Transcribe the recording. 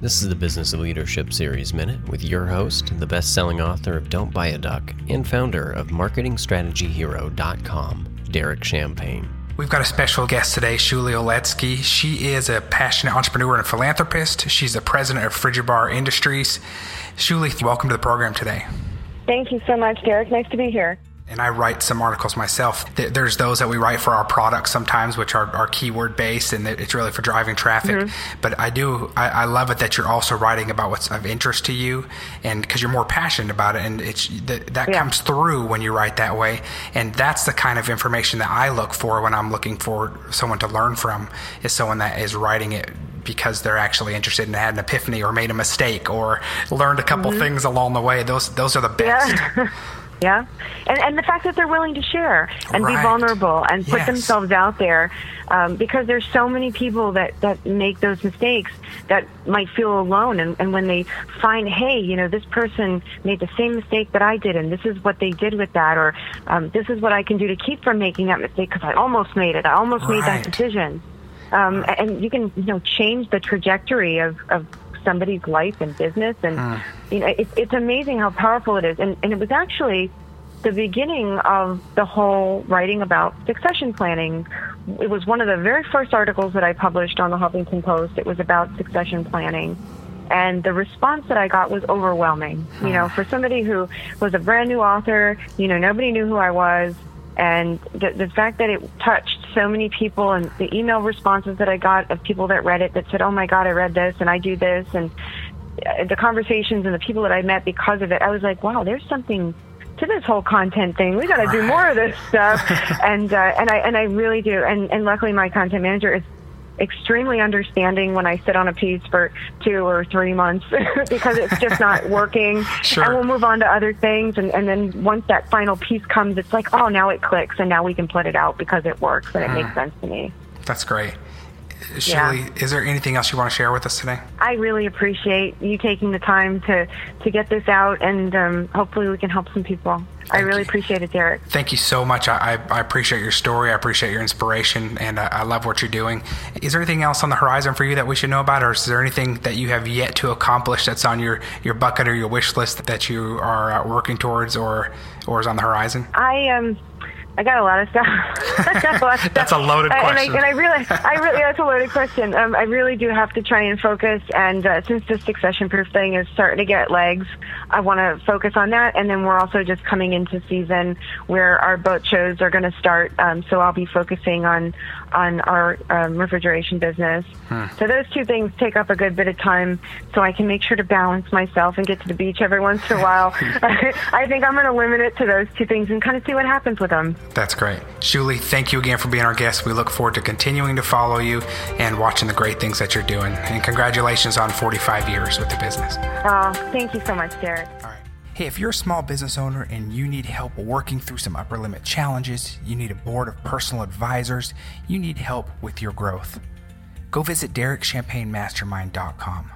This is the Business of Leadership Series Minute with your host, the best selling author of Don't Buy a Duck and founder of MarketingStrategyHero.com, Derek Champagne. We've got a special guest today, Shuly Oletzky. She is a passionate entrepreneur and philanthropist. She's the president of Frigibar Industries. Shuly, welcome to the program today. Thank you so much, Derek. Nice to be here and I write some articles myself. There's those that we write for our products sometimes, which are, are keyword based, and it's really for driving traffic. Mm-hmm. But I do, I, I, love it that you're also writing about what's of interest to you, and because you're more passionate about it, and it's that, that yeah. comes through when you write that way. And that's the kind of information that I look for when I'm looking for someone to learn from, is someone that is writing it because they're actually interested and had an epiphany or made a mistake or learned a couple mm-hmm. things along the way. Those those are the best. Yeah. Yeah, and and the fact that they're willing to share and right. be vulnerable and put yes. themselves out there, um, because there's so many people that that make those mistakes that might feel alone, and and when they find, hey, you know, this person made the same mistake that I did, and this is what they did with that, or um, this is what I can do to keep from making that mistake because I almost made it, I almost right. made that decision, um, and you can you know change the trajectory of of somebody's life and business. And mm. You know, it, it's amazing how powerful it is. And, and it was actually the beginning of the whole writing about succession planning. It was one of the very first articles that I published on the Huffington Post. It was about succession planning. And the response that I got was overwhelming. You know, for somebody who was a brand new author, you know, nobody knew who I was. And the, the fact that it touched so many people and the email responses that I got of people that read it that said, oh my God, I read this and I do this. And the conversations and the people that I met because of it, I was like, wow, there's something to this whole content thing. We got to do more of this stuff. and, uh, and I, and I really do. And, and luckily my content manager is extremely understanding when I sit on a piece for two or three months because it's just not working. Sure. And we'll move on to other things. And, and then once that final piece comes, it's like, oh, now it clicks and now we can put it out because it works and it makes sense to me. That's great. Shirley, yeah. is there anything else you want to share with us today? I really appreciate you taking the time to, to get this out, and um, hopefully we can help some people. Thank I really you. appreciate it, Derek. Thank you so much. I, I, I appreciate your story. I appreciate your inspiration, and I, I, love what you're doing. Is there anything else on the horizon for you that we should know about, or is there anything that you have yet to accomplish that's on your, your bucket or your wish list that you are uh, working towards, or or is on the horizon? I um I got a lot of stuff. a lot of stuff. That's a loaded question. And I, and I really, I really, that's a loaded question. Um, I really do have to try and focus. And uh, since the SuccessionProof thing is starting to get legs, I want to focus on that. And then we're also just coming into season where our boat shows are going to start. Um, so I'll be focusing on on our um, refrigeration business. Hmm. So those two things take up a good bit of time. So I can make sure to balance myself and get to the beach every once in a while. I think I'm going to limit it to those two things and kind of see what happens with them. That's great. Shuly, thank you again for being our guest. We look forward to continuing to follow you and watching the great things that you're doing. And congratulations on 45 years with the business. Oh, thank you so much, Derek. All right. Hey, if you're a small business owner and you need help working through some upper limit challenges, you need a board of personal advisors, you need help with your growth, go visit DerekChampagneMastermind.com.